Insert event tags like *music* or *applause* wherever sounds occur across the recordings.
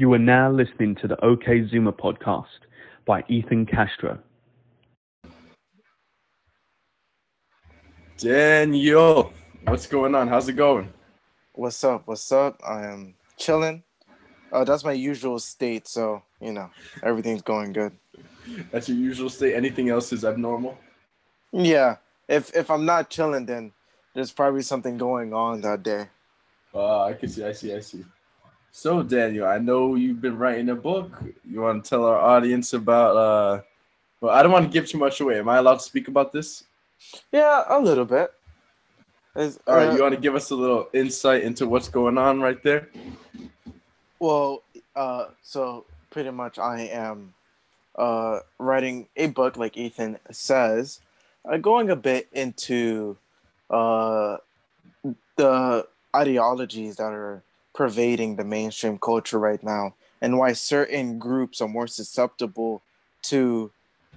You are now listening to the OK Zoomer podcast by Ethan Castro. Daniel, what's going on? How's it going? What's up? What's up? I am chilling. Uh, that's my usual state, so you know everything's going good. That's your usual state. Anything else is abnormal? Yeah. If if I'm not chilling, then there's probably something going on that day. Uh, I can see. I see. I see. So, Daniel, I know you've been writing a book. You want to tell our audience about? uh Well, I don't want to give too much away. Am I allowed to speak about this? Yeah, a little bit. Is, All right. uh, You want to give us a little insight into what's going on right there? Well, uh, so pretty much I am uh, writing a book, like Ethan says, uh, going a bit into uh, the ideologies that are pervading the mainstream culture right now and why certain groups are more susceptible to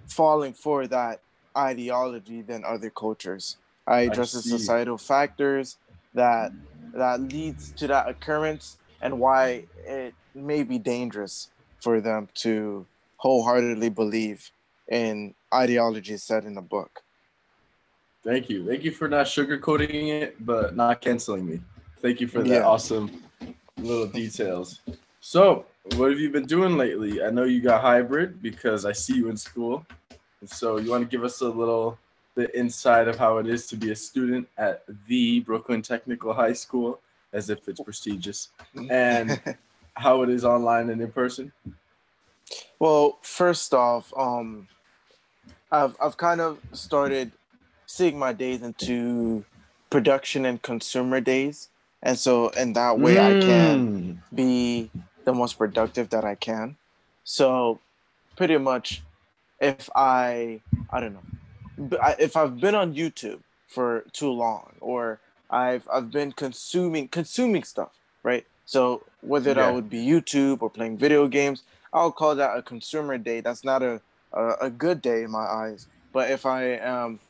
falling for that ideology than other cultures. I address the societal factors that that leads to that occurrence and why it may be dangerous for them to wholeheartedly believe in ideologies set in the book. Thank you. Thank you for not sugarcoating it, but not canceling me. Thank you for that Yeah. awesome little details. So, what have you been doing lately? I know you got hybrid because I see you in school. So, you want to give us a little the inside of how it is to be a student at the Brooklyn Technical High School, as if it's prestigious, and *laughs* how it is online and in person? Well, first off, um, I've I've kind of started seeing my days into production and consumer days, and so in that way I can Mm. be the most productive that I can. So, pretty much, if I I don't know, if I've been on YouTube for too long, or I've I've been consuming consuming stuff, right? So whether Yeah. that would be YouTube or playing video games, I'll call that a consumer day. That's not a a, a good day in my eyes. But if I am,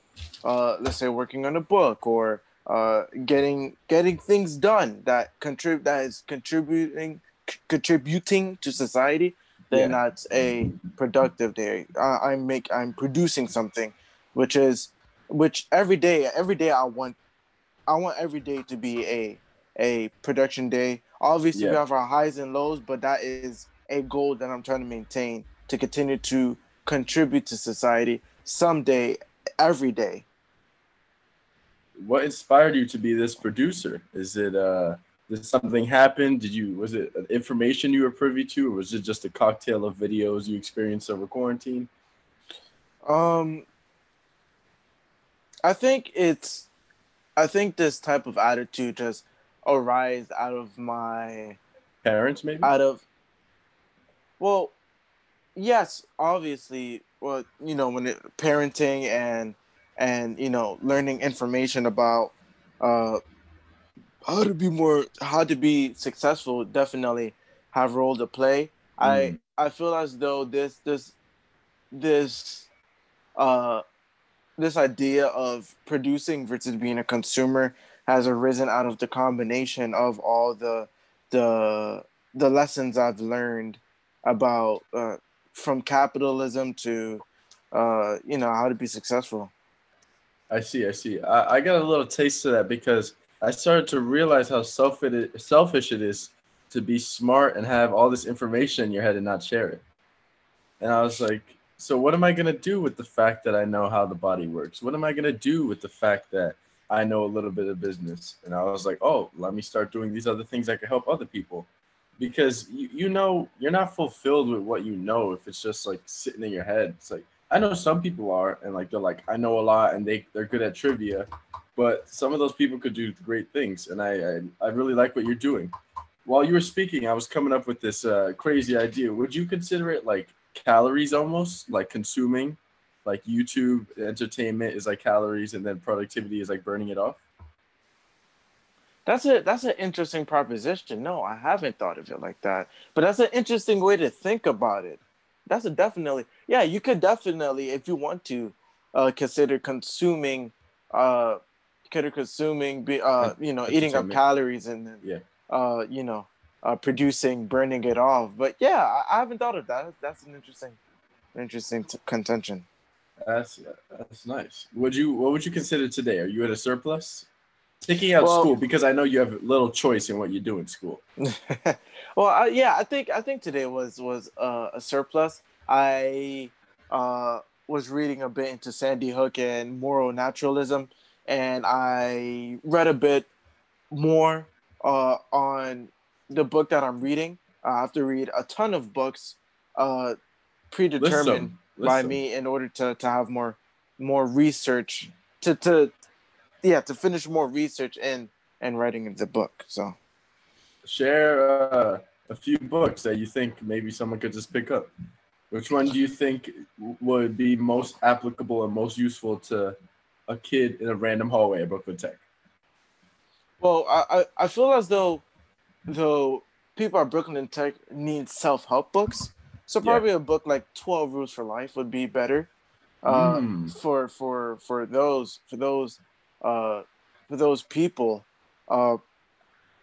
uh, let's say, working on a book or uh, getting getting things done that contribute that is contributing c- contributing to society, then Yeah. that's a productive day. I, I make I'm producing something, which is which every day every day I want I want every day to be a a production day. Obviously, we have our highs and lows, but that is a goal that I'm trying to maintain to continue to contribute to society someday, every day. What inspired you to be this producer? Is it uh did something happen? Did you was it information you were privy to, or was it just a cocktail of videos you experienced over quarantine? Um, I think it's, I think this type of attitude just arise out of my Parents, maybe. out of well yes obviously well you know when it parenting and and you know learning information about uh how to be more how to be successful definitely have a role to play i i feel as though this this this uh this idea of producing versus being a consumer has arisen out of the combination of all the the the lessons I've learned about uh, from capitalism to uh, you know how to be successful. I see, I see. I, I got a little taste of that because I started to realize how selfish it is to be smart and have all this information in your head and not share it. And I was like, so what am I gonna do with the fact that I know how the body works? What am I gonna do with the fact that I know a little bit of business? And I was like, oh, let me start doing these other things that can help other people. Because you, you know you're not fulfilled with what you know if it's just like sitting in your head. It's like I know some people are, and like they're like, I know a lot, and they they're good at trivia, but some of those people could do great things, and I I, I really like what you're doing. While you were speaking, I was coming up with this uh, crazy idea. Would you consider it like calories almost, like consuming, like YouTube entertainment is like calories, and then productivity is like burning it off? That's a that's an interesting proposition. No, I haven't thought of it like that. But that's an interesting way to think about it. That's a definitely yeah. You could definitely, if you want to, uh, consider consuming, uh, consider consuming, be uh, you know, eating up calories and then, Yeah. uh, you know, uh, producing, burning it off. But yeah, I, I haven't thought of that. That's an interesting, interesting t- contention. That's that's nice. Would you what would you consider today? Are you at a surplus? Taking out Well- school because I know you have little choice in what you do in school. *laughs* well, I, yeah, I think I think today was was uh, a surplus. I uh, was reading a bit into Sandy Hook and moral naturalism, and I read a bit more uh, on the book that I'm reading. I have to read a ton of books uh, predetermined Listen, by me in order to, to have more more research to to yeah to finish more research and and writing the book. So. Share uh, a few books that you think maybe someone could just pick up. Which one do you think would be most applicable and most useful to a kid in a random hallway at Brooklyn Tech? Well, I, I, feel as though though people at Brooklyn Tech need self help books. So Yeah. probably a book like Twelve Rules for Life would be better. Uh, Mm. for for for those for those uh for those people. Uh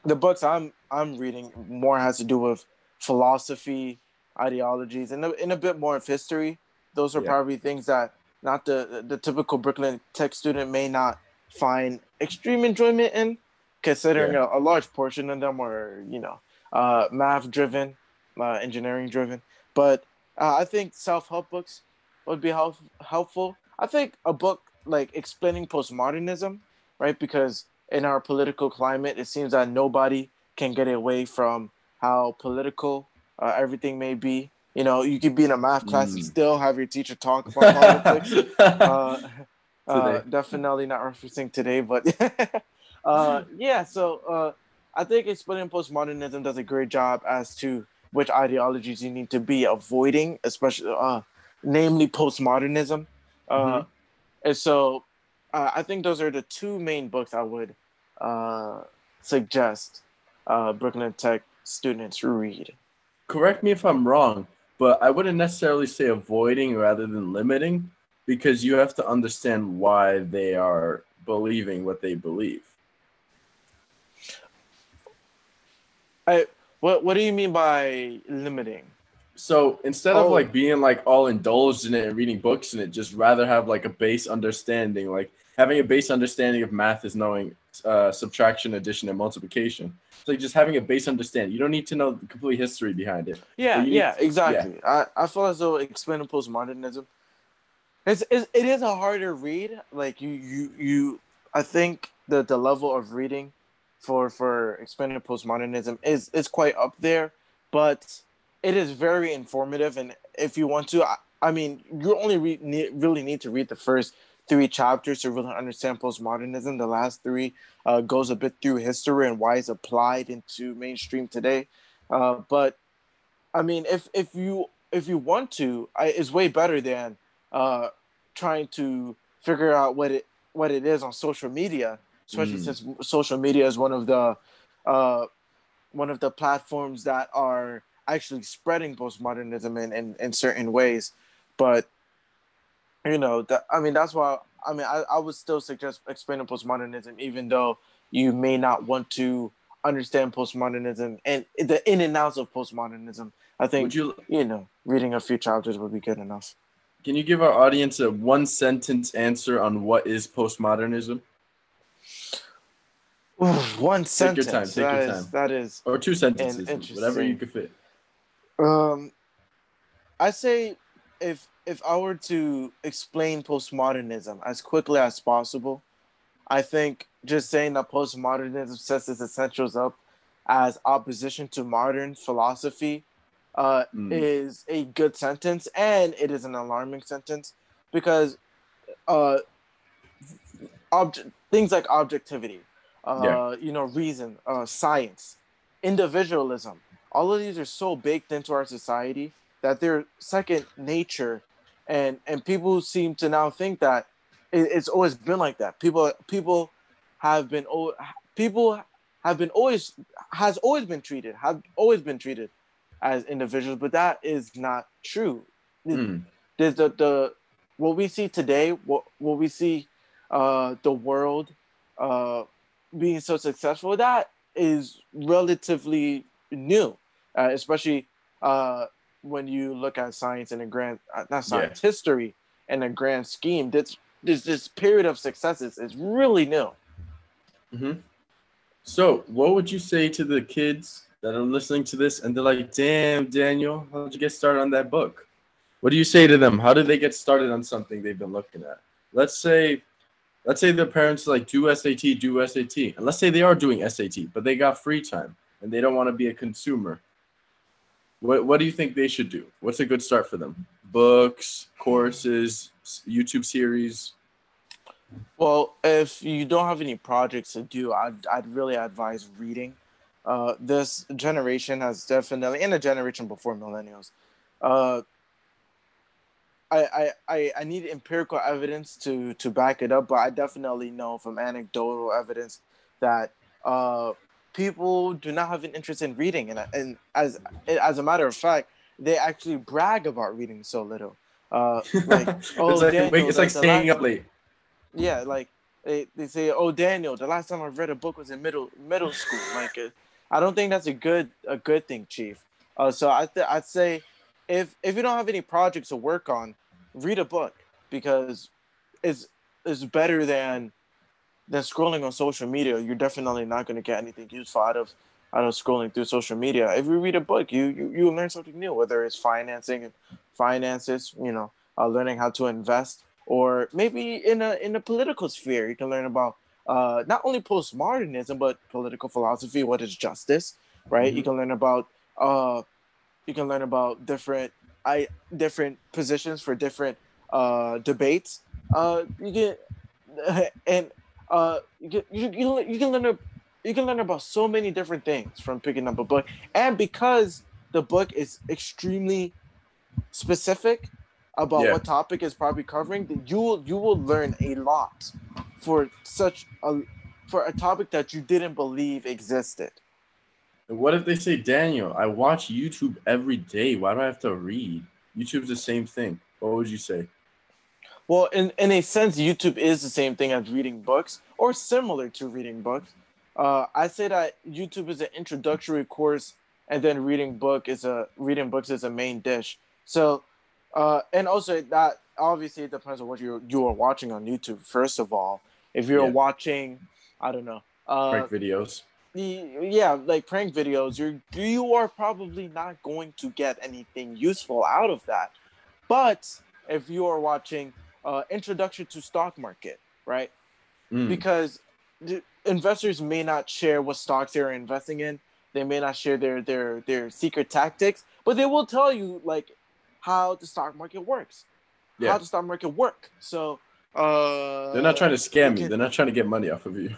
the books I'm I'm reading more has to do with philosophy, ideologies, and a, and a bit more of history. Those are Yeah. probably things that not the the typical Brooklyn Tech student may not find extreme enjoyment in, considering a, a large portion of them are you know uh, math driven, uh, engineering driven. But uh, I think self help books would be help, helpful. I think a book like explaining postmodernism, right? Because in our political climate, it seems that nobody can get away from how political uh, everything may be. You know, you could be in a math class and Mm. still have your teacher talk about politics. *laughs* Uh, *laughs* uh, definitely not referencing today, but *laughs* uh, yeah. So uh, I think explaining postmodernism does a great job as to which ideologies you need to be avoiding, especially, uh, namely postmodernism. Uh, Mhm. And so uh, I think those are the two main books I would uh, suggest uh, Brooklyn Tech students read. correct me if I'm wrong, but I wouldn't necessarily say avoiding rather than limiting because you have to understand why they are believing what they believe. I, what What do you mean by limiting? So instead of Oh. like being like all indulged in it and reading books in it, just rather have like a base understanding. Like having a base understanding of math is knowing uh, subtraction, addition, and multiplication. It's like just having a base understanding. You don't need to know the complete history behind it. Yeah, But you need- yeah, exactly. I, I feel as though explaining postmodernism, it's, it's it is a harder read. Like you you you, I think the the level of reading for for explaining postmodernism is is quite up there, but it is very informative. And if you want to, I, I mean, you only read, need, really need to read the first three chapters to really understand postmodernism. The last three uh, goes a bit through history and why it's applied into mainstream today. Uh, but I mean, if if you if you want to, I, it's way better than uh, trying to figure out what it what it is on social media, especially Mm. since social media is one of the uh, one of the platforms that are actually spreading postmodernism in, in, in certain ways. But you know, that I mean, that's why I mean, I, I would still suggest explaining postmodernism, even though you may not want to understand postmodernism and the in and outs of postmodernism. I think Would you you know, reading a few chapters would be good enough. can you give our audience a one sentence answer on what is postmodernism? One Take sentence. your time, take that your is- time. that is Or two sentences, whatever you could fit. Um, I say if if I were to explain postmodernism as quickly as possible, I think just saying that postmodernism sets its essentials up as opposition to modern philosophy uh, Mm. is a good sentence, and it is an alarming sentence because uh, object things like objectivity, uh, Yeah. you know, reason, uh, science, individualism, all of these are so baked into our society that they're second nature, and and people seem to now think that it, it's always been like that. People people have been people have been always has always been treated have always been treated as individuals, but that is not true. Mm. There's the, the what we see today, what what we see uh the world uh being so successful, that is relatively new, uh, especially uh, when you look at science in a grand, uh, not science, history in a grand scheme. This this this period of successes is really new. hmm So, what would you say to the kids that are listening to this and they're like, "Damn, Daniel, how did you get started on that book?" What do you say to them? How did they get started on something they've been looking at? Let's say, let's say their parents like do SAT, do SAT, and let's say they are doing SAT, but they got free time and they don't want to be a consumer. What What do you think they should do? What's a good start for them? Books, courses, YouTube series. Well, if you don't have any projects to do, I'd, I'd really advise reading. Uh, this generation has definitely, and the generation before millennials, uh, I, I, I, I need empirical evidence to, to back it up, but I definitely know from anecdotal evidence that uh, people do not have an interest in reading. And, and as, as a matter of fact, they actually brag about reading so little. Uh, like, *laughs* oh, it's like, Daniel, wait, it's like staying last- up late. yeah, like they, they say, "Oh, Daniel, the last time I read a book was in middle middle school." Like, uh, I don't think that's a good a good thing, Chief. Uh, so I th- I'd say if if you don't have any projects to work on, read a book because it's it's better than than scrolling on social media. You're definitely not going to get anything useful out of out of scrolling through social media. If you read a book, you you you learn something new, whether it's financing, finances, you know, uh, learning how to invest, or maybe in a in a political sphere, you can learn about uh, not only postmodernism but political philosophy. What is justice, right? You can learn about uh, you can learn about different I different positions for different uh, debates. Uh, you can *laughs* and uh, you can you, you, can- learn a, you can learn about so many different things from picking up a book, and because the book is extremely specific about Yeah. what topic is probably covering, then you will you will learn a lot for such a for a topic that you didn't believe existed. And what if they say, Daniel, I watch YouTube every day. Why do I have to read? YouTube's the same thing. What would you say? Well, in, in a sense, YouTube is the same thing as reading books or similar to reading books. Uh, I say that YouTube is an introductory course, and then reading book is a reading books is a main dish. So, uh, and also that obviously it depends on what you you are watching on YouTube. First of all, if you're Yeah. watching, I don't know, uh, Prank videos. yeah, like prank videos, you're you are probably not going to get anything useful out of that. But if you are watching uh, introduction to stock market, right? Mm. Because the investors may not share what stocks they're investing in. They may not share their their their secret tactics, but they will tell you like how the stock market works, Yeah. how the stock market work. So uh, They're not trying to scam you me. can- They're not trying to get money off of you.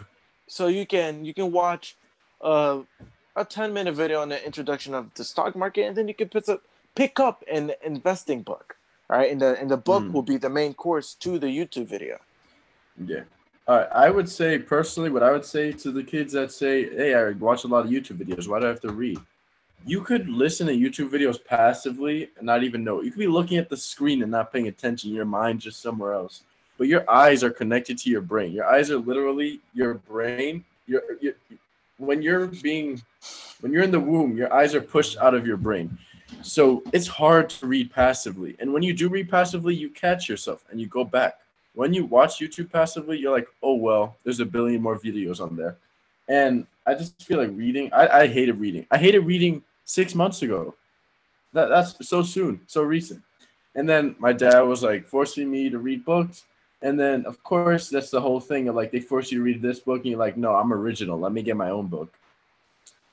so you can you can watch uh, a 10 minute video on the introduction of the stock market and then you can pick up pick up an investing book all right and the and the book Mm. will be the main course to the youtube video Yeah. All right. I would say personally, what I would say to the kids that say, "Hey, I watch a lot of YouTube videos. Why do I have to read?" You could listen to YouTube videos passively and not even know. You could be looking at the screen and not paying attention. Your mind just somewhere else. But your eyes are connected to your brain. Your eyes are literally your brain. Your, your when you're being when you're in the womb, your eyes are pushed out of your brain. So it's hard to read passively. And when you do read passively, you catch yourself and you go back when you watch YouTube passively, you're like, oh well, there's a billion more videos on there. And I just feel like reading. I, I hated reading. I hated reading six months ago. That that's so soon, so recent. And then my dad was like forcing me to read books. And then of course that's the whole thing of like they force you to read this book and you're like, no, I'm original. Let me get my own book.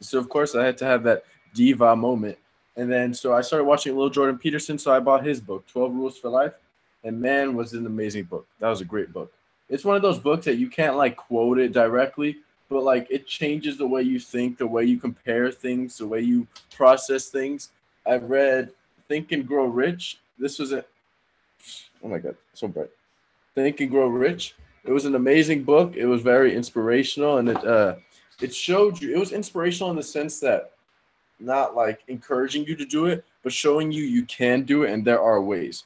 So of course I had to have that diva moment. And then so I started watching Little Jordan Peterson. So I bought his book, 12 Rules for Life. And man was an amazing book. That was a great book. It's one of those books that you can't like quote it directly but like it changes the way you think the way you compare things the way you process things. I read think and grow rich. This was a oh my god so bright. Think and grow rich. It was an amazing book. It was very inspirational and it uh it showed you it was inspirational in the sense that not like encouraging you to do it but showing you you can do it and there are ways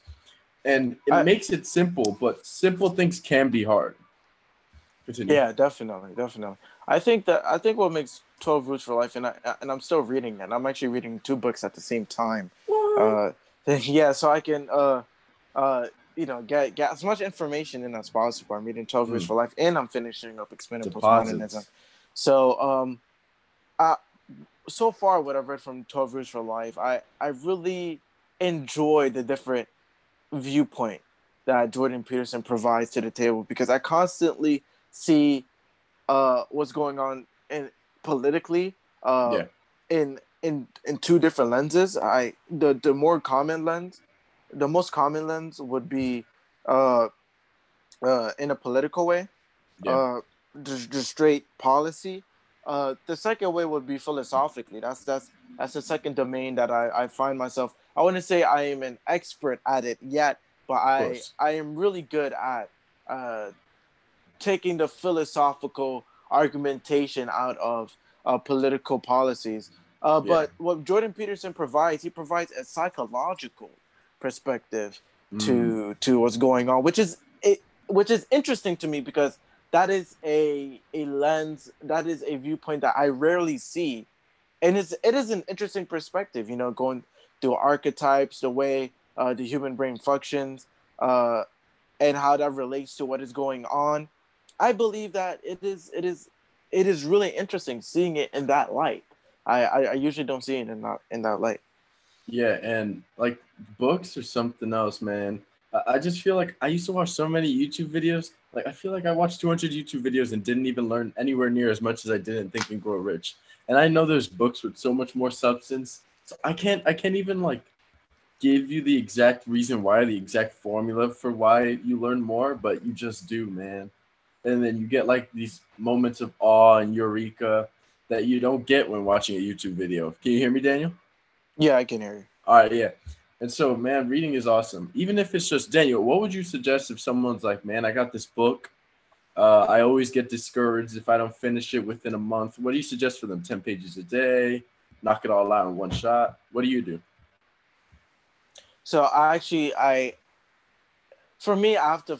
and it I- makes it simple, but simple things can be hard. Continue. yeah definitely definitely I think that I think what makes Twelve Rules for Life, and I and I'm still reading it. I'm actually reading two books at the same time. Uh, *laughs* yeah, so I can uh, uh, you know get get as much information in as possible. I'm reading Twelve Rules Mm. for Life, and I'm finishing up Expanded Deposits. So um, uh, so far what I've read from Twelve Rules for Life, I I really enjoy the different viewpoint that Jordan Peterson provides to the table because I constantly see uh, what's going on in politically uh, Yeah. in in in two different lenses. I the the more common lens, the most common lens would be uh, uh, in a political way, Yeah. uh, just straight policy. Uh, the second way would be philosophically. That's that's that's the second domain that I, I find myself. I wouldn't say I am an expert at it yet, but I. I am really good at uh, taking the philosophical argumentation out of uh, political policies. Uh, Yeah. But what Jordan Peterson provides, he provides a psychological perspective Mm. to to what's going on, which is it, which is interesting to me because that is a a lens, that is a viewpoint that I rarely see, and it's it is an interesting perspective. You know, going through archetypes, the way uh, the human brain functions, uh, and how that relates to what is going on. I believe that it is it is it is really interesting seeing it in that light. I, I, I usually don't see it in that in that light. Yeah, and like books or something else, man. I, just feel like I used to watch so many YouTube videos. Like I feel like I watched 200 YouTube videos and didn't even learn anywhere near as much as I did in Think and Grow Rich. And I know there's books with so much more substance. So I can't I can't even like give you the exact reason why, the exact formula for why you learn more, but you just do, man. And then you get like these moments of awe and eureka that you don't get when watching a YouTube video. Can you hear me, Daniel? Yeah, I can hear you. All right, yeah. And so, man, reading is awesome. Even if it's just Daniel, what would you suggest if someone's like, man, I got this book. Uh, I always get discouraged if I don't finish it within a month. What do you suggest for them? 10 pages a day, knock it all out in one shot. What do you do? So I actually I for me I have to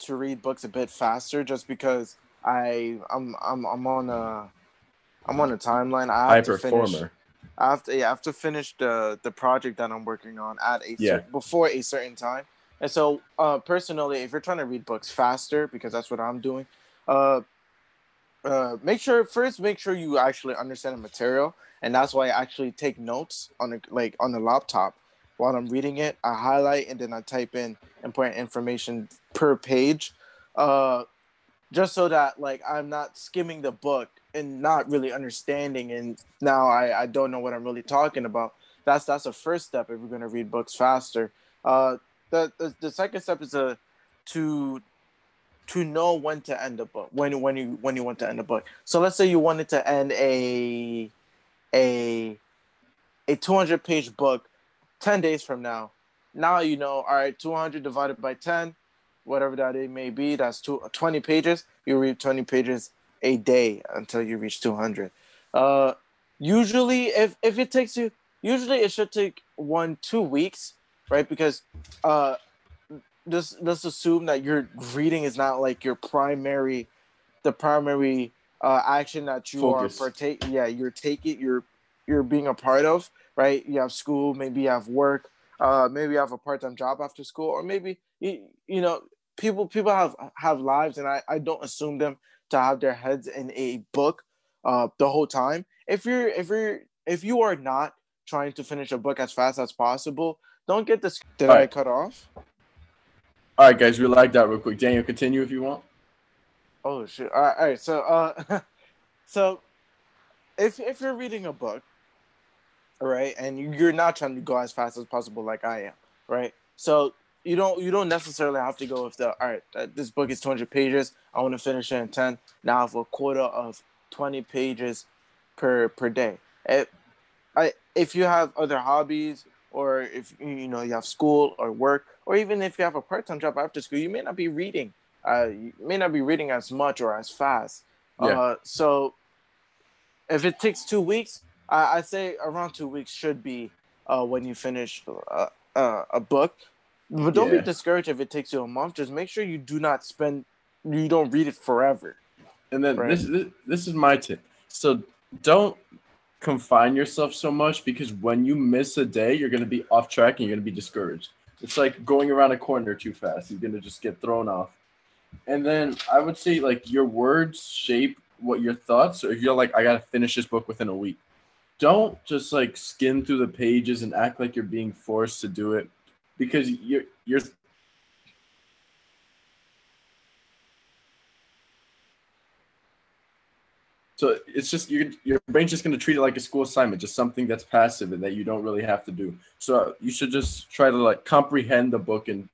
to read books a bit faster just because I I'm I'm I'm on a I'm on a timeline. I High have to finish. I have to yeah, I have to finish the the project that I'm working on at a Yeah. cer- before a certain time. And so uh personally, if you're trying to read books faster, because that's what I'm doing, uh uh make sure first make sure you actually understand the material. And that's why I actually take notes on the like on the laptop while I'm reading it. I highlight and then I type in important information per page. Uh just so that like I'm not skimming the book and not really understanding and now I, I don't know what I'm really talking about. That's that's the first step if we're gonna read books faster. Uh the, the the second step is a to to know when to end a book when when you when you want to end a book. So let's say you wanted to end a a a 200 page book 10 days from now. Now you know, all right, 200 divided by 10, whatever that it may be, that's two, 20 pages. You read 20 pages a day until you reach 200. Uh, usually, if, if it takes you, usually it should take one, two weeks, right? Because uh, just, let's assume that your reading is not like your primary, the primary uh, action that you Focus. are partake. Yeah, you're taking, you're, you're being a part of, right? You have school, maybe you have work, uh, maybe you have a part-time job after school, or maybe you, you know, people people have have lives, and I I don't assume them to have their heads in a book uh, the whole time. If you're if you're if you are not trying to finish a book as fast as possible, don't get this. Did All I right. cut off? All right, guys, we like that real quick. Daniel, continue if you want. Oh shit! All right, all right. So, uh, *laughs* so if if you're reading a book, all right, and you- you're not trying to go as fast as possible, like I am, right? So you don't you don't necessarily have to go with the all right. uh, This book is 200 pages. I want to finish it in 10. Now I have a quota of 20 pages per per day. If, I if you have other hobbies or if you know you have school or work or even if you have a part-time job after school, you may not be reading uh, you may not be reading as much or as fast. Yeah. Uh, so if it takes two weeks, I, I say around two weeks should be uh, when you finish uh, uh, a book. But don't Yeah. be discouraged if it takes you a month. Just make sure you do not spend, you don't read it forever. And then Right. this, this this is my tip. So don't confine yourself so much because when you miss a day, you're gonna be off track and you're gonna be discouraged. It's like going around a corner too fast. You're gonna just get thrown off. And then I would say like your words shape what your thoughts. So if you're like, I gotta finish this book within a week, don't just like skim through the pages and act like you're being forced to do it because you're you're So it's just your your brain's just gonna treat it like a school assignment, just something that's passive and that you don't really have to do. So you should just try to like comprehend the book in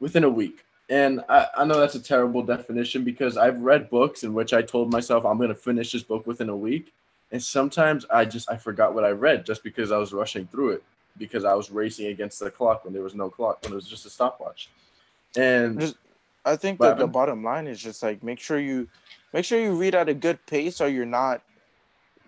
within a week. And I, I know that's a terrible definition because I've read books in which I told myself I'm gonna finish this book within a week. And sometimes I just I forgot what I read just because I was rushing through it because I was racing against the clock when there was no clock, when it was just a stopwatch. And Just- I think that the bottom line is just like make sure you make sure you read at a good pace so you're not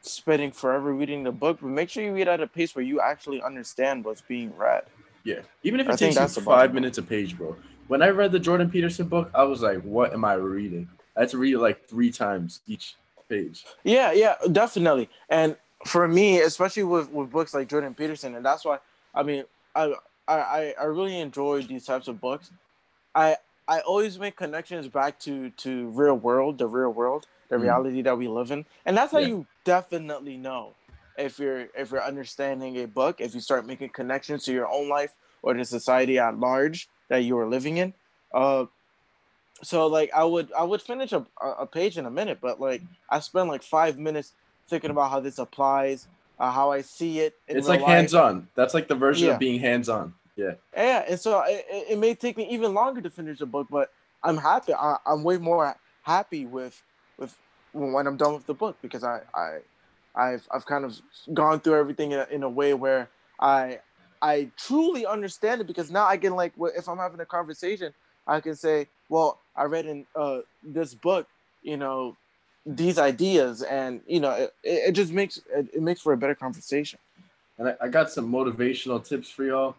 spending forever reading the book, but make sure you read at a pace where you actually understand what's being read. Yeah, even if it think takes you five minutes a page, bro. When I read the Jordan Peterson book, I was like, "What am I reading?" I had to read it like three times each page. Yeah, yeah, definitely. And for me, especially with, with books like Jordan Peterson, and that's why I mean I I, I really enjoy these types of books. I I always make connections back to to real world, the real world, the Mm. reality that we live in. And that's how Yeah. you definitely know if you're if you're understanding a book, if you start making connections to your own life or the society at large that you are living in. Uh so like I would I would finish a, a a page in a minute, but like I spend like five minutes thinking about how this applies, uh, how I see it. in it's like life. hands on. That's like the version Yeah. of being hands on. Yeah, Yeah, and so it, it- it may take me even longer to finish the book, but I'm happy. I, I'm way more happy with with when I'm done with the book because I I I've I've kind of gone through everything in a, in a way where I I truly understand it because now I can like if I'm having a conversation, I can say, well, I read in uh, this book, you know, these ideas, and you know, it, it just makes it, it makes for a better conversation. and I, I got some motivational tips for y'all.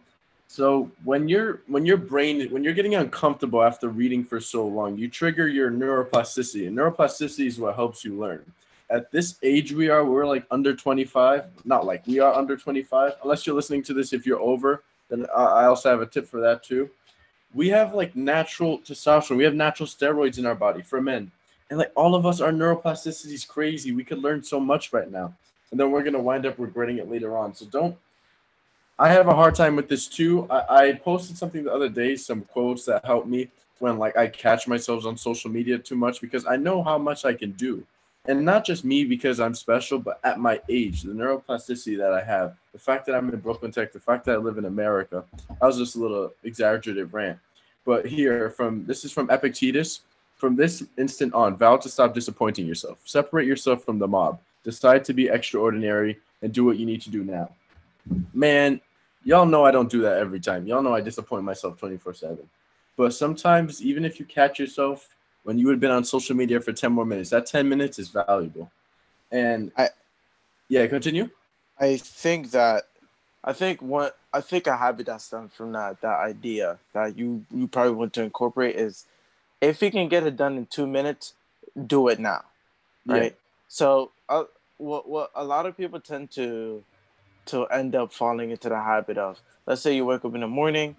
So when you're when your brain when you're getting uncomfortable after reading for so long, you trigger your neuroplasticity. And neuroplasticity is what helps you learn. At this age we are, we're like under 25. Not like we are under 25. Unless you're listening to this, if you're over, then I I also have a tip for that too. We have like natural testosterone. We have natural steroids in our body for men. And like all of us, our neuroplasticity is crazy. We could learn so much right now. And then we're gonna wind up regretting it later on. So don't I have a hard time with this too. I, I posted something the other day, some quotes that helped me when like I catch myself on social media too much because I know how much I can do. And not just me because I'm special, but at my age, the neuroplasticity that I have, the fact that I'm in Brooklyn Tech, the fact that I live in America. I was just a little exaggerative rant. But here from this is from Epictetus. From this instant on, vow to stop disappointing yourself. Separate yourself from the mob. Decide to be extraordinary and do what you need to do now. Man, y'all know I don't do that every time. Y'all know I disappoint myself 24 7. But sometimes, even if you catch yourself when you would have been on social media for 10 more minutes, that 10 minutes is valuable. And I- yeah, continue. I think that I think what I think a habit that stems from that that idea that you you probably want to incorporate is if you can get it done in two minutes, do it now, Yeah. right? So uh, what what a lot of people tend to to end up falling into the habit of let's say you wake up in the morning,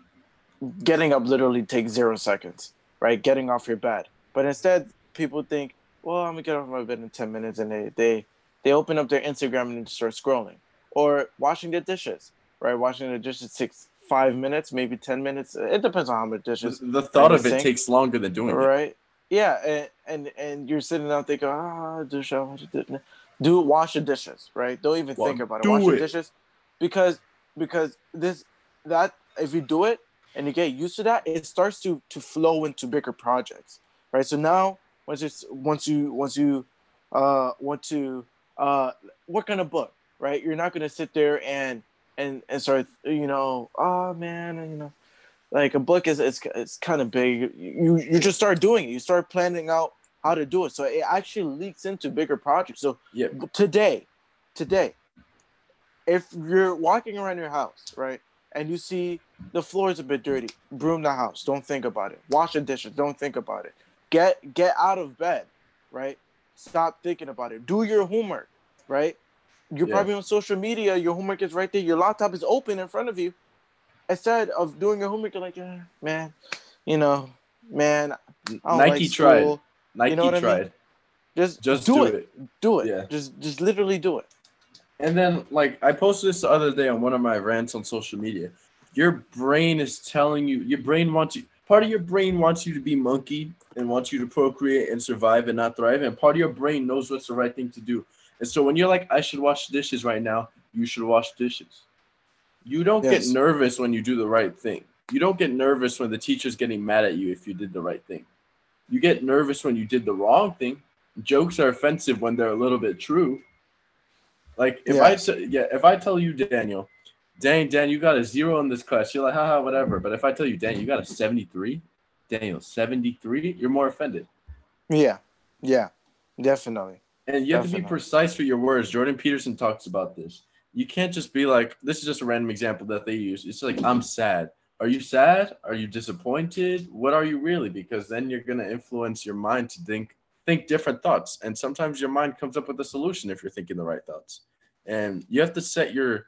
getting up literally takes zero seconds, right? Getting off your bed, but instead people think, well, I'm gonna get off my bed in ten minutes, and they they they open up their Instagram and start scrolling or washing the dishes, right? Washing the dishes takes five minutes, maybe 10 minutes. It depends on how many dishes, the thought of it sink. takes longer than doing it. right? Yeah. And, and, and you're sitting down thinking, ah, dish, I the. Do wash the dishes, right? Don't even Well, think about it. Wash it. the dishes because, because this, that, if you do it and you get used to that, it starts to, to flow into bigger projects, right? So now once it's, once you, once you, uh, want to, uh, work on a book, right? You're not gonna sit there and and and start, you know, oh man, you know, like a book is it's it's kind of big. You you just start doing it. You start planning out how to do it. So it actually leaks into bigger projects. So Yeah. today, today, if you're walking around your house, right, and you see the floor is a bit dirty, broom the house. Don't think about it. Wash the dishes. Don't think about it. Get get out of bed, right? stop thinking about it. Do your homework, right? You're Yeah. probably on social media. Your homework is right there. Your laptop is open in front of you. Instead of doing your homework, you're like, "Eh, man, you know, man, Nike like tried. school." Nike know what I mean? tried. Just, Just do, do it. it. Do it. Yeah. Just, just literally do it. And then, like, I posted this the other day on one of my rants on social media. Your brain is telling you, your brain wants you, part of your brain wants you to be monkey and wants you to procreate and survive and not thrive. And part of your brain knows what's the right thing to do. And so when you're like, I should wash dishes right now, you should wash dishes. You don't Yes. get nervous when you do the right thing. You don't get nervous when the teacher's getting mad at you if you did the right thing. You get nervous when you did the wrong thing. Jokes are offensive when they're a little bit true. Like if I Yeah. yeah, if I tell you Daniel, dang Dan, you got a zero in this class, you're like, haha, whatever. But if I tell you, Dan, you got a 73, Daniel, 73, you're more offended. Yeah, yeah, definitely. And you have to be precise with your words. Jordan Peterson talks about this. You can't just be like, this is just a random example that they use. It's like, I'm sad. Are you sad? Are you disappointed? What are you really? Because then you're gonna influence your mind to think think different thoughts. And sometimes your mind comes up with a solution if you're thinking the right thoughts. And you have to set your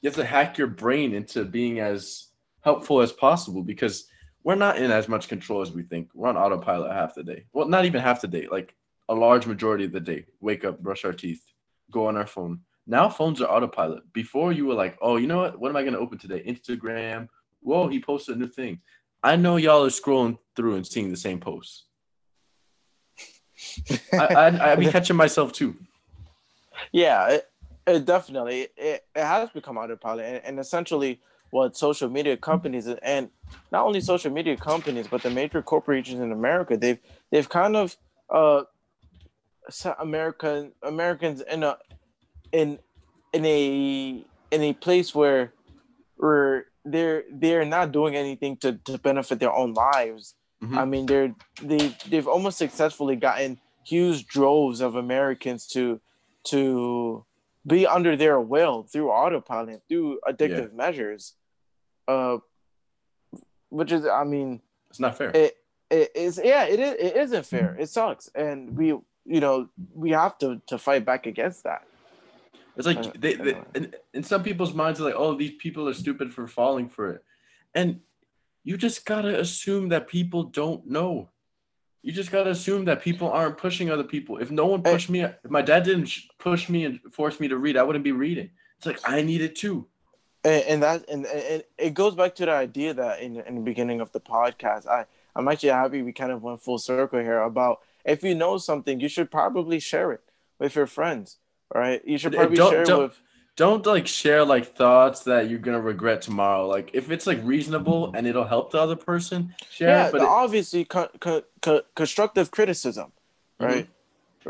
you have to hack your brain into being as helpful as possible because we're not in as much control as we think. We're on autopilot half the day. Well, not even half the day, like a large majority of the day. Wake up, brush our teeth, go on our phone. Now phones are autopilot. Before you were like, oh, you know what? What am I going to open today? Instagram. Whoa, he posted a new thing. I know y'all are scrolling through and seeing the same posts. I, I, I be *laughs* catching myself too. Yeah, it, it definitely it, it has become autopilot, and, and essentially what social media companies and not only social media companies but the major corporations in America they've they've kind of uh American Americans in a in in a in a place where where they're they're not doing anything to, to benefit their own lives. Mhm. I mean they're they they've almost successfully gotten huge droves of Americans to to be under their will through autopilot, through addictive measures. Uh which is I mean It's not fair. it it is yeah it is it isn't fair it sucks and we you know we have to to fight back against that It's like they, they in, in some people's minds are like, oh, these people are stupid for falling for it. And you just gotta assume that people don't know. You just gotta assume that people aren't pushing other people. If no one pushed me, if my dad didn't push me and force me to read, I wouldn't be reading. It's like I need it too. and, and that and, and it goes back to the idea that in, in the beginning of the podcast i i'm actually happy we kind of went full circle here about if you know something you should probably share it with your friends right you should probably don't- share don't- with Don't like share like thoughts that you're gonna regret tomorrow. Like if it's like reasonable and it'll help the other person, share yeah it. But it- obviously co- co- co- constructive criticism Mm-hmm. right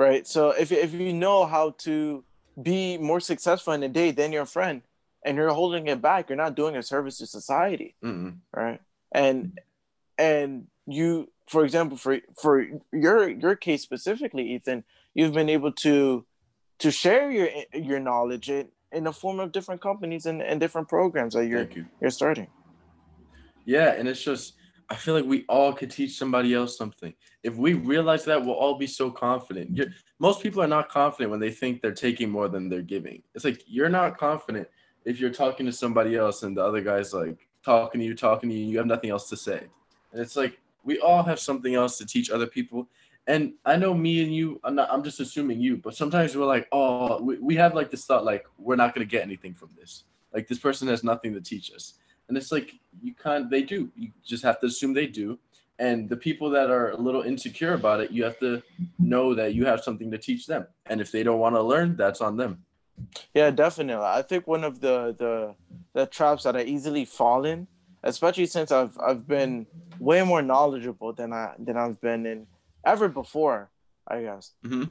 right so if, if you know how to be more successful in a day than your friend and you're holding it back you're not doing a service to society Mm-mm. right and and you for example for for your your case specifically ethan you've been able to to share your your knowledge in, in the form of different companies and, and different programs that you're you. you're starting Yeah, and it's just I feel like we all could teach somebody else something. If we realize that, we'll all be so confident. You're, most people are not confident when they think they're taking more than they're giving. It's like you're not confident if you're talking to somebody else and the other guy's like talking to you, talking to you, and you have nothing else to say. And it's like we all have something else to teach other people. And I know me and you, I'm not I'm just assuming you, but sometimes we're like, oh, we, we have like this thought like we're not gonna get anything from this. Like this person has nothing to teach us. And it's like you can't they do. You just have to assume they do. And the people that are a little insecure about it, you have to know that you have something to teach them. And if they don't want to learn, that's on them. Yeah, definitely. I think one of the the the traps that I easily fall in, especially since I've I've been way more knowledgeable than I than I've been in ever before, I guess, hmm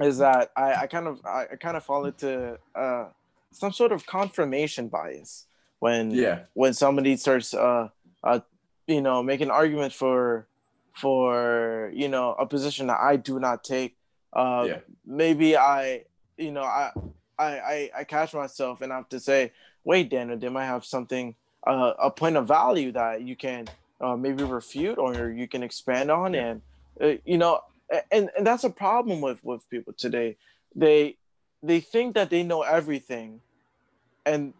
is that I, I kind of I, I kind of fall into uh, some sort of confirmation bias when Yeah. when somebody starts uh uh you know making arguments for for you know a position that I do not take. Uh, Yeah. maybe I you know I I I, I catch myself and I have to say, wait, Daniel, they might have something uh, a point of value that you can uh, maybe refute or you can expand on, and uh, you know and and that's a problem with with people today. They they think that they know everything, and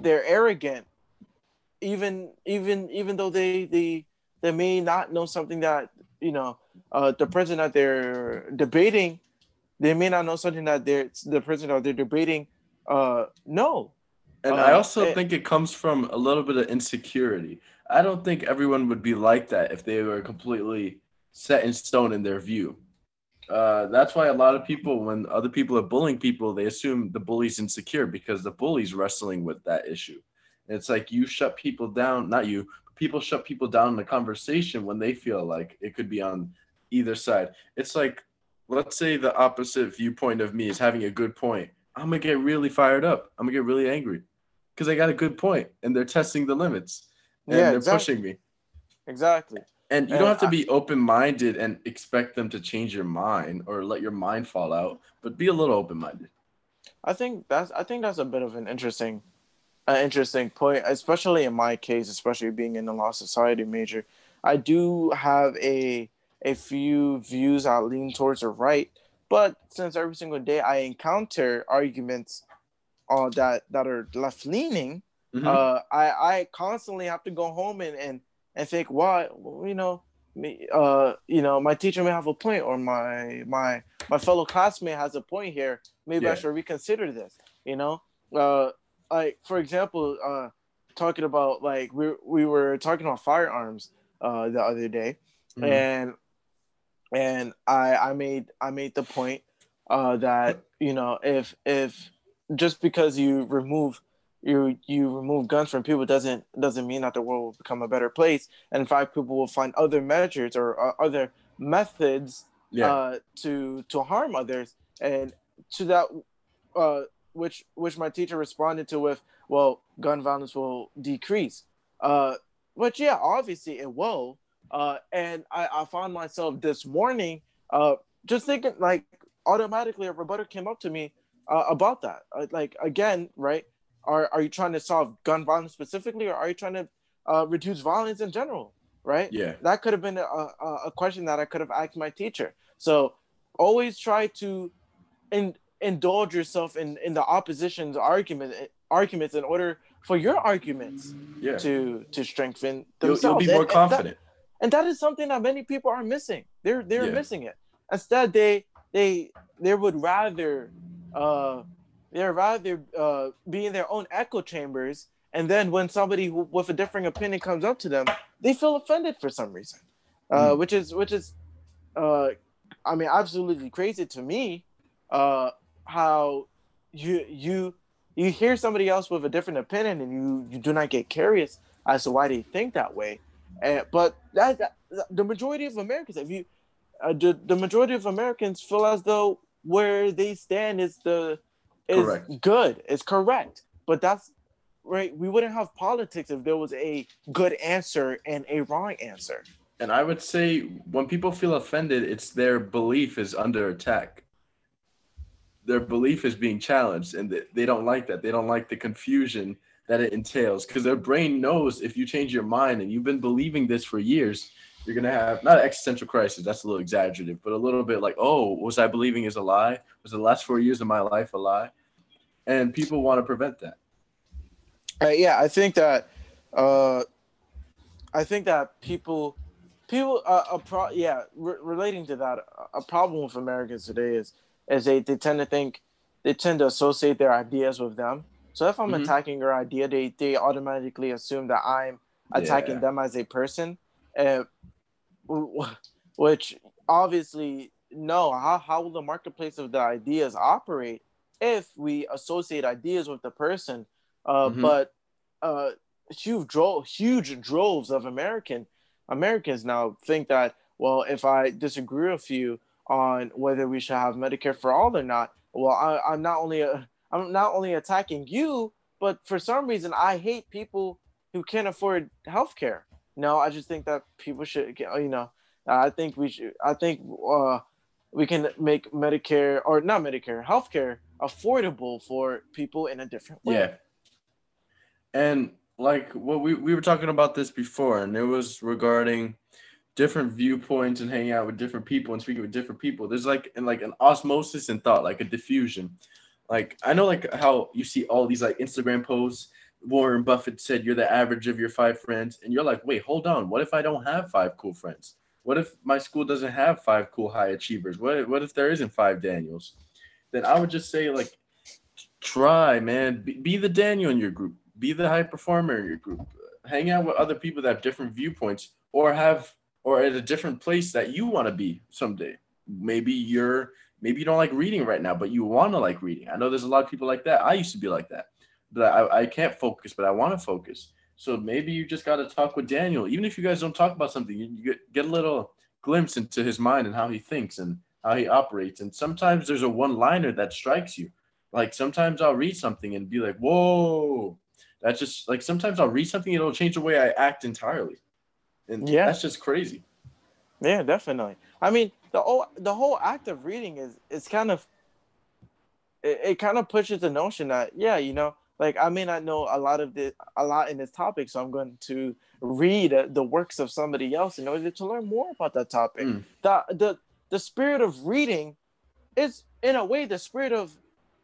they're arrogant, even even even though they they they may not know something that you know uh, the president that they're debating, they may not know something that they're the president that they're debating. Uh, no, and Uh, I also it- think it comes from a little bit of insecurity. I don't think everyone would be like that if they were completely set in stone in their view. Uh, that's why a lot of people, when other people are bullying people, they assume the bully's insecure because the bully's wrestling with that issue. And it's like you shut people down, not you, but people shut people down in the conversation when they feel like it could be on either side. It's like, let's say the opposite viewpoint of me is having a good point. I'm gonna get really fired up. I'm gonna get really angry because I got a good point and they're testing the limits and Yeah, they're exactly. pushing me. exactly. And you And don't have to I- be open minded and expect them to change your mind or let your mind fall out, but be a little open minded. I think that's I think that's a bit of an interesting, an interesting point, especially in my case, especially being in the law society major. I do have a a few views I lean towards the right, but since every single day I encounter arguments, uh, that that are left leaning, Mhm. uh, I I constantly have to go home and and and think, why, well, you know, me, uh, you know, my teacher may have a point, or my my my fellow classmate has a point here. Maybe I should reconsider this. You know, uh, like for example, uh, talking about like we we were talking about firearms uh the other day, Mhm. and and I I made I made the point uh that you know if if just because you remove you you remove guns from people doesn't doesn't mean that the world will become a better place. And in fact people will find other measures or uh, other methods yeah. uh, to to harm others. And to that uh, which which my teacher responded to with well gun violence will decrease. Uh, but yeah obviously it will. Uh, and I, I found myself this morning uh, just thinking like automatically a rebuttal came up to me uh, about that uh, like again right are, are you trying to solve gun violence specifically or are you trying to uh, reduce violence in general right yeah. that could have been a, a, question that I could have asked my teacher. So always try to in, indulge yourself in, in the opposition's argument arguments in order for your arguments Yeah. to to strengthen You'll, you'll be more And- and that- confident. and that is something that many people are missing. They're they're Yeah. missing it. Instead, they they they would rather uh they're rather uh be in their own echo chambers, and then when somebody who, with a differing opinion comes up to them, they feel offended for some reason, uh, Mm. which is which is uh I mean absolutely crazy to me. Uh, how you you you hear somebody else with a different opinion and you you do not get curious as to why they think that way and, but that, that the majority of Americans, if you, uh, the, the majority of Americans feel as though where they stand is the is Correct. good, It's correct. But that's right. We wouldn't have politics if there was a good answer and a wrong answer. And I would say when people feel offended, it's their belief is under attack. Their belief is being challenged, and they- they don't like that. They don't like the confusion that it entails because their brain knows if you change your mind and you've been believing this for years, you're gonna have not an existential crisis. That's a little exaggerative, but a little bit like, oh, was I believing is a lie? Was the last four years of my life a lie? And people want to prevent that. Uh, yeah, I think that, uh, I think that people, people, uh, a pro, yeah, re- relating to that, a problem with Americans today is, is they, they tend to think, they tend to associate their ideas with them. So if I'm Mhm. attacking your idea, they they automatically assume that I'm attacking Yeah. them as a person, uh, *laughs* which obviously no. How how will the marketplace of the ideas operate if we associate ideas with the person? Uh, Mhm. But uh, huge dro- huge droves of American Americans now think that well, if I disagree with you on whether we should have Medicare for all or not, well, I, I'm not only a, I'm not only attacking you, but for some reason I hate people who can't afford health care. No, I just think that people should get, you know, I think we should, I think uh, we can make Medicare or not Medicare, healthcare affordable for people in a different way. Yeah. And like what we, we were talking about this before, and it was regarding different viewpoints and hanging out with different people and speaking with different people, there's like and like an osmosis in thought, like a diffusion. Like I know like how you see all these like Instagram posts. Warren Buffett said you're the average of your five friends, and you're like, wait, hold on. What if I don't have five cool friends? What if my school doesn't have five cool high achievers? What what if there isn't five Daniels? Then I would just say like, try, man. Be, be the Daniel in your group. Be the high performer in your group. Hang out with other people that have different viewpoints, or have or at a different place that you want to be someday. Maybe you're maybe you don't like reading right now, but you want to like reading. I know there's a lot of people like that. I used to be like that, but I, I can't focus, but I want to focus. So maybe you just got to talk with Daniel. Even if you guys don't talk about something, you get, get a little glimpse into his mind and how he thinks and how he operates. And sometimes there's a one liner that strikes you. Like sometimes I'll read something and be like, whoa. That's just like sometimes I'll read something, it'll change the way I act entirely. And yeah, that's just crazy. Yeah, definitely. I mean, the whole the whole act of reading is it's kind of it, it kind of pushes the notion that yeah, you know, like I may not know a lot of the a lot in this topic, so I'm going to read uh, the works of somebody else in order to learn more about that topic. Mm. The the the spirit of reading is in a way the spirit of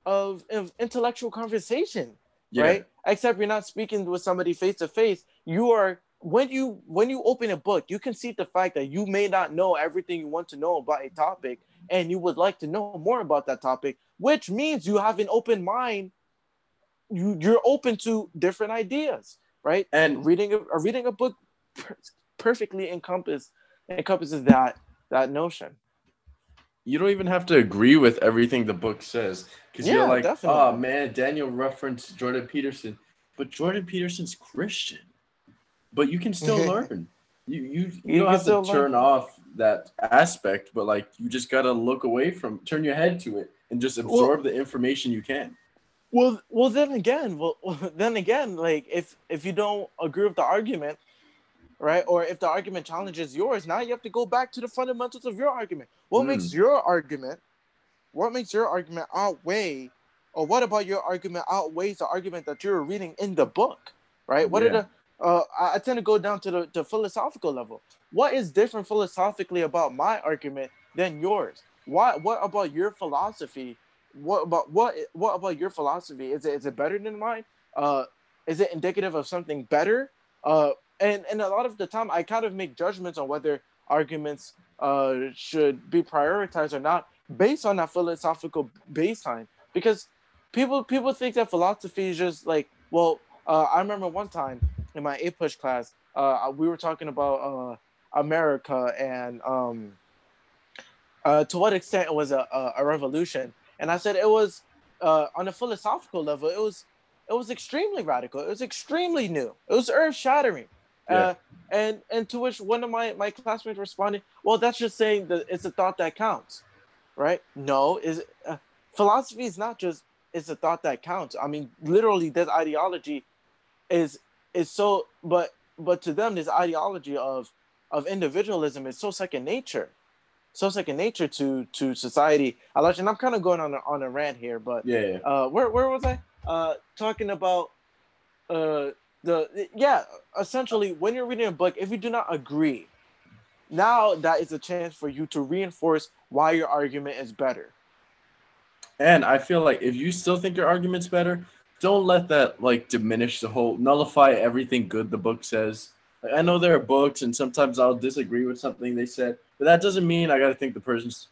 of, of intellectual conversation, yeah. right? Except you're not speaking with somebody face to face. You are when you when you open a book, you can see the fact that you may not know everything you want to know about a topic, and you would like to know more about that topic, which means you have an open mind. You you're open to different ideas, right? And reading a reading a book perfectly encompass encompasses that that notion. You don't even have to agree with everything the book says because yeah, you're like, oh, definitely. oh man, Daniel referenced Jordan Peterson, but Jordan Peterson's Christian but you can still *laughs* learn. You you, you, you don't have to turn learn. off that aspect, but like you just gotta look away from, turn your head to it, and just absorb well, the information you can. Well, well, then again, well, *laughs* then again, like if if you don't agree with the argument, right, or if the argument challenges yours, now you have to go back to the fundamentals of your argument. What mm. makes your argument? What makes your argument outweigh, or what about your argument outweighs the argument that you're reading in the book, right? What yeah. are the uh, I tend to go down to the, the philosophical level. What is different philosophically about my argument than yours? What what about your philosophy? What about what what about your philosophy? Is it is it better than mine? Uh, is it indicative of something better? Uh, and and a lot of the time, I kind of make judgments on whether arguments uh should be prioritized or not based on that philosophical baseline. Because people people think that philosophy is just like well. Uh, I remember one time in my APUSH class, uh, we were talking about uh, America and um, uh, to what extent it was a, a, a, revolution. And I said it was uh, on a philosophical level, it was it was extremely radical. It was extremely new. It was earth shattering. Yeah. Uh, and and to which one of my my classmates responded, "Well, that's just saying that it's a thought that counts, right? No, is uh, philosophy is not just it's a thought that counts. I mean, literally, this ideology is is so but but to them this ideology of of individualism is so second nature so second nature to to society I like and i'm kind of going on a, on a rant here but yeah, yeah. uh where, where was i uh talking about uh the yeah essentially when you're reading a book if you do not agree now that is a chance for you to reinforce why your argument is better and i feel like if you still think your argument's better don't let that like diminish the whole nullify everything good the book says. Like, I know there are books, and sometimes I'll disagree with something they said, but that doesn't mean I gotta think the person's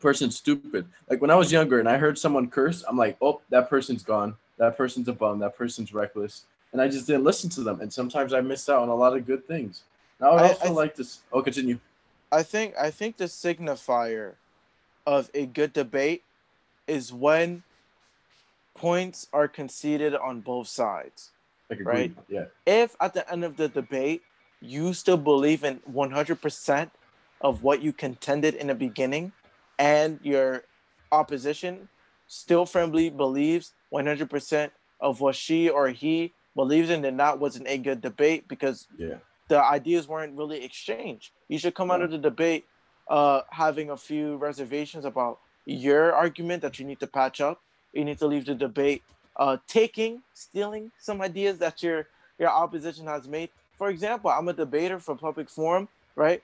person's stupid. Like when I was younger and I heard someone curse, I'm like, oh, that person's gone. That person's a bum. That person's reckless. And I just didn't listen to them. And sometimes I missed out on a lot of good things. Now I also I, I like this. Oh, continue. I think I think the signifier of a good debate is when points are conceded on both sides. Like right? Yeah. If at the end of the debate you still believe in 100% of what you contended in the beginning and your opposition still firmly believes 100% of what she or he believes in, then that wasn't a good debate because yeah. the ideas weren't really exchanged. You should come yeah. out of the debate uh, having a few reservations about your argument that you need to patch up you need to leave the debate uh, taking, stealing some ideas that your your opposition has made. For example, I'm a debater for public forum, right?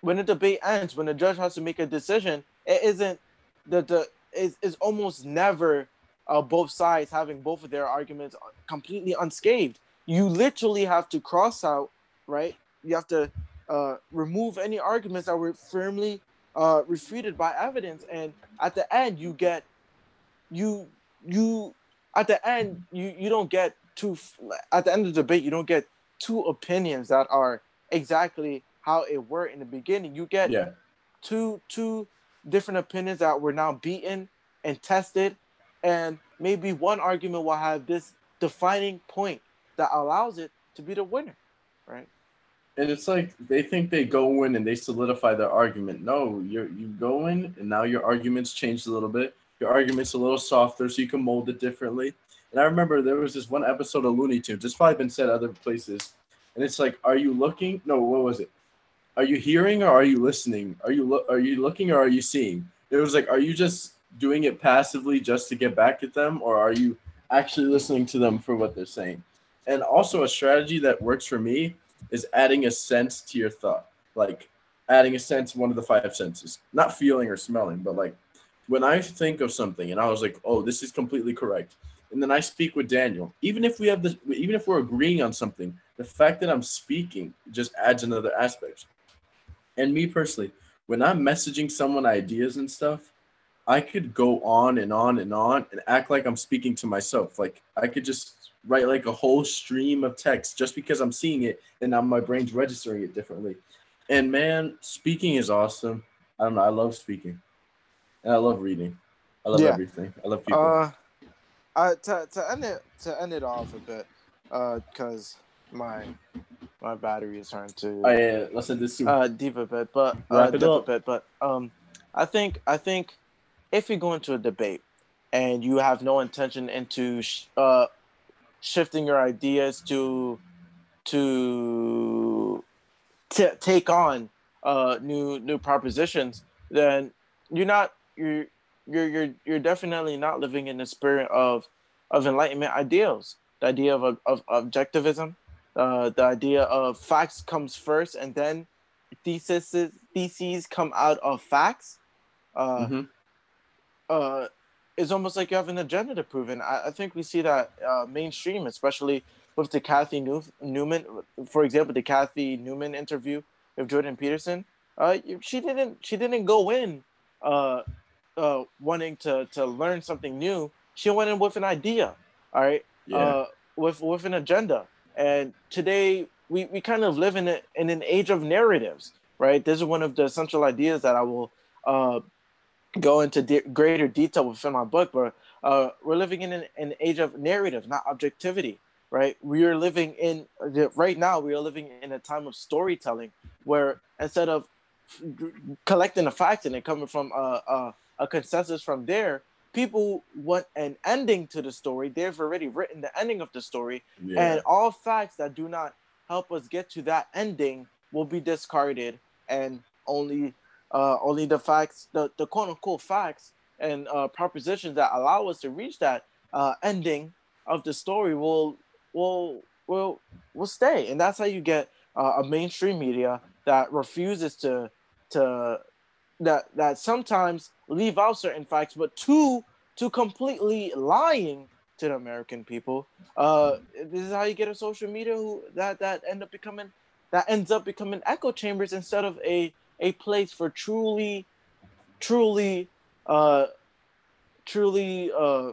When the debate ends, when the judge has to make a decision, it isn't the the is is almost never uh, both sides having both of their arguments completely unscathed. You literally have to cross out, right? You have to uh, remove any arguments that were firmly uh, refuted by evidence, and at the end, you get you you at the end you you don't get two at the end of the debate you don't get two opinions that are exactly how it were in the beginning. You get Yeah. two two different opinions that were now beaten and tested, and maybe one argument will have this defining point that allows it to be the winner, right? And it's like they think they go in and they solidify their argument. No, you you go in and now your arguments changed a little bit. Your argument's a little softer, so you can mold it differently. And I remember there was this one episode of Looney Tunes. It's probably been said other places, and it's like, are you looking? No, what was it? Are you hearing or are you listening? Are you lo- are you looking or are you seeing? It was like, are you just doing it passively just to get back at them, or are you actually listening to them for what they're saying? And also a strategy that works for me is adding a sense to your thought, like adding a sense, one of the five senses, not feeling or smelling, but like when I think of something and I was like, oh, this is completely correct. And then I speak with Daniel, even if we have this, even if we're agreeing on something, the fact that I'm speaking just adds another aspect. And me personally, when I'm messaging someone ideas and stuff, I could go on and on and on and act like I'm speaking to myself. Like I could just write like a whole stream of text just because I'm seeing it and now my brain's registering it differently. And man, speaking is awesome. I don't know. I love speaking, and I love reading. I love Yeah. everything. I love people. Uh, uh, to to end it to end it off a bit, uh, because my my battery is trying to oh, yeah, yeah, let's end this soon. uh deep a bit, but uh, Wrap deep a bit. But um, I think I think if you go into a debate and you have no intention into sh- uh shifting your ideas to to t- take on uh new new propositions, then you're not you're you're you're you're definitely not living in the spirit of of enlightenment ideals. The idea of of, of objectivism, uh, the idea of facts comes first, and then theses theses come out of facts. Uh, Mhm. uh, it's almost like you have an agenda to prove. And I, I think we see that uh, mainstream, especially with the Kathy New- Newman, for example, the Kathy Newman interview with Jordan Peterson. Uh, she didn't she didn't go in uh, uh, wanting to to learn something new. She went in with an idea. All right Yeah. uh, with with an agenda. And today we, we kind of live in a, in an age of narratives, right? This is one of the essential ideas that I will uh, go into de- greater detail within my book. But uh, we're living in an, an age of narrative, not objectivity, right? We are living in right now. We are living in a time of storytelling where instead of collecting the facts and then coming from a, a, a consensus from there, people want an ending to the story. They've already written the ending of the story, yeah. and all facts that do not help us get to that ending will be discarded, and only uh, only the facts, the, the quote unquote facts and uh, propositions that allow us to reach that uh, ending of the story will will will will stay, and that's how you get uh, a mainstream media that refuses to to that that sometimes leave out certain facts, but two to completely lying to the American people. Uh, this is how you get a social media who that that end up becoming that ends up becoming echo chambers instead of a a place for truly, truly, uh, truly uh,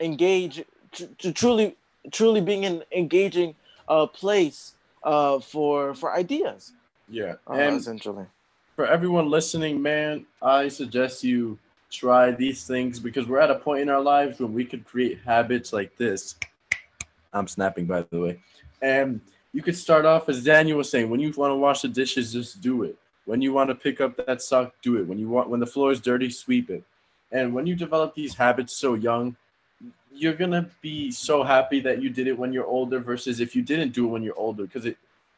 engage to, to truly truly being an engaging uh place uh for for ideas yeah. uh, essentially. For everyone listening, man, I suggest you try these things because we're at a point in our lives when we could create habits like this. I'm snapping, by the way. And you could start off, as Daniel was saying, when you want to wash the dishes, just do it. When you want to pick up that sock, do it. When you want, when the floor is dirty, sweep it. And when you develop these habits so young, you're gonna be so happy that you did it when you're older versus if you didn't do it when you're older. Because it,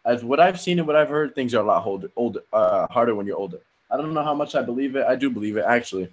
as what I've seen and what I've heard, things are a lot older, older, uh, harder when you're older. I don't know how much I believe it. I do believe it actually,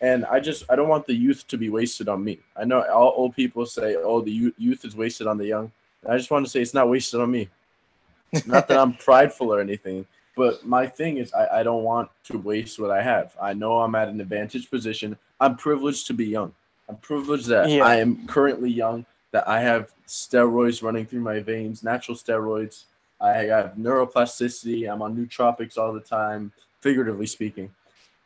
and I just I don't want the youth to be wasted on me. I know all old people say, "Oh, the youth, is wasted on the young." And I just want to say it's not wasted on me. *laughs* Not that I'm prideful or anything. But my thing is, I, I don't want to waste what I have. I know I'm at an advantage position. I'm privileged to be young. I'm privileged that Yeah. I am currently young, that I have steroids running through my veins, natural steroids. I have neuroplasticity. I'm on nootropics all the time, figuratively speaking.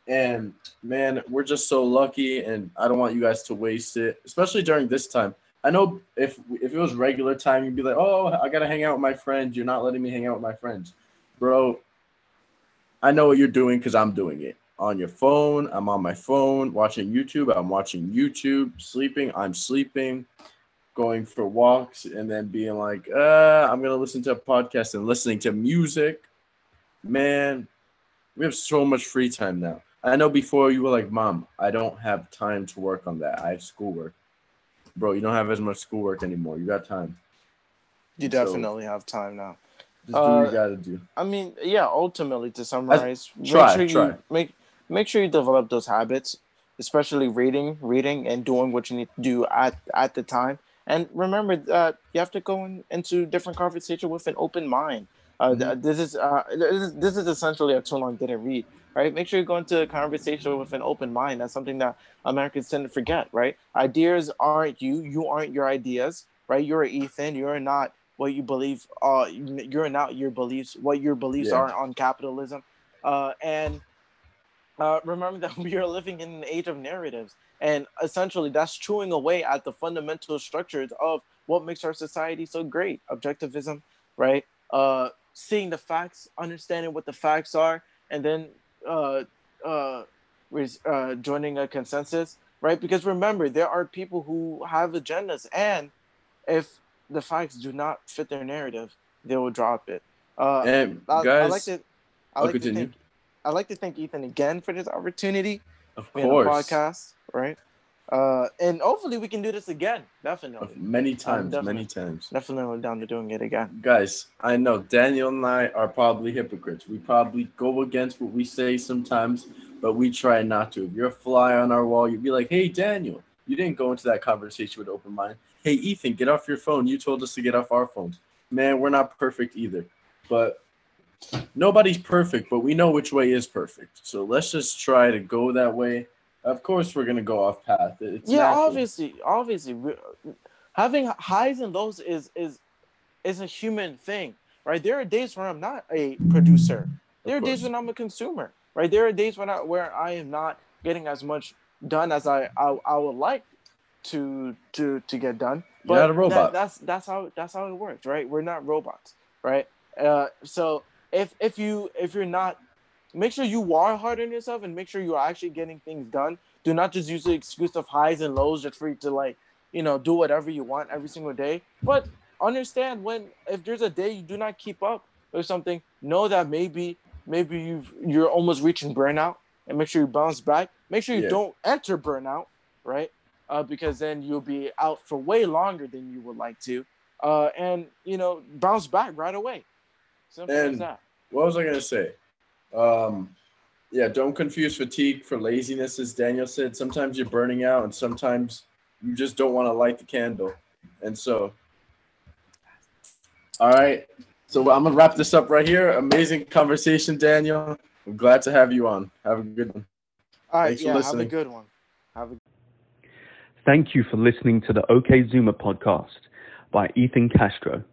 And man, we're just so lucky, and I don't want you guys to waste it, especially during this time. I know if if it was regular time, you'd be like, "Oh, I gotta hang out with my friends." You're not letting me hang out with my friends, bro. I know what you're doing because I'm doing it on your phone. I'm on my phone watching YouTube. I'm watching YouTube. Sleeping. I'm sleeping. Going for walks and then being like, uh, I'm gonna listen to a podcast and listening to music. Man, we have so much free time now. I know before you were like, Mom, I don't have time to work on that. I have schoolwork. Bro, you don't have as much schoolwork anymore. You got time. You So- definitely have time now. Just do what Uh, you gotta do. I mean, yeah. Ultimately, to summarize, try, make try. sure you make make sure you develop those habits, especially reading, reading, and doing what you need to do at at the time. And remember that you have to go in, into different conversation with an open mind. Uh, Mm-hmm. This is uh, this is this is essentially a too long didn't read. Right, make sure you go into a conversation with an open mind. That's something that Americans tend to forget. Right, ideas aren't you. You aren't your ideas. Right, you're Ethan. You're not what you believe uh you're not your beliefs what your beliefs Yeah. are on capitalism uh and uh remember *laughs* that we are living in an age of narratives and essentially that's chewing away at the fundamental structures of what makes our society so great objectivism right? Uh seeing the facts understanding what the facts are and then uh uh, uh joining a consensus right? Because remember there are people who have agendas and if the facts do not fit their narrative, they will drop it. Uh, And I, guys, I like to, I like to thank, I like to thank Ethan again for this opportunity of course, podcast, right? Uh, and hopefully we can do this again. Definitely, many times, definitely. many times. definitely down to doing it again. Guys, I know Daniel and I are probably hypocrites. We probably go against what we say sometimes, but we try not to. If you're a fly on our wall, you'd be like, "Hey, Daniel, you didn't go into that conversation with open mind." Hey, Ethan, get off your phone. You told us to get off our phones. Man, we're not perfect either, but nobody's perfect. But we know which way is perfect. So let's just try to go that way. Of course, we're gonna go off path. It's yeah, natural. obviously, obviously, having highs and lows is is is a human thing, right? There are days where I'm not a producer. There are days when I'm a consumer, right? There are days when I where I am not getting as much done as I I, I would like to to to get done. You're not a that- robot. that's that's how that's how it works, right? We're not robots, right? Uh, so if if you if you're not, make sure you are hard on yourself and make sure you are actually getting things done. Do not just use the excuse of highs and lows just for you to like you know do whatever you want every single day. But understand when if there's a day you do not keep up or something, know that maybe maybe you've you're almost reaching burnout and make sure you bounce back. Make sure you Yeah. don't enter burnout, right? Uh, because then you'll be out for way longer than you would like to. Uh, and you know, bounce back right away. Simple as And- that. what was I gonna say? Um, yeah, don't confuse fatigue for laziness, as Daniel said. Sometimes you're burning out, and sometimes you just don't want to light the candle. And so, all right. So I'm gonna wrap this up right here. Amazing conversation, Daniel. I'm glad to have you on. Have a good one. All right, thanks for yeah, have a good one. Have a Thank you for listening to the OK Zoomer podcast by Ethan Castro.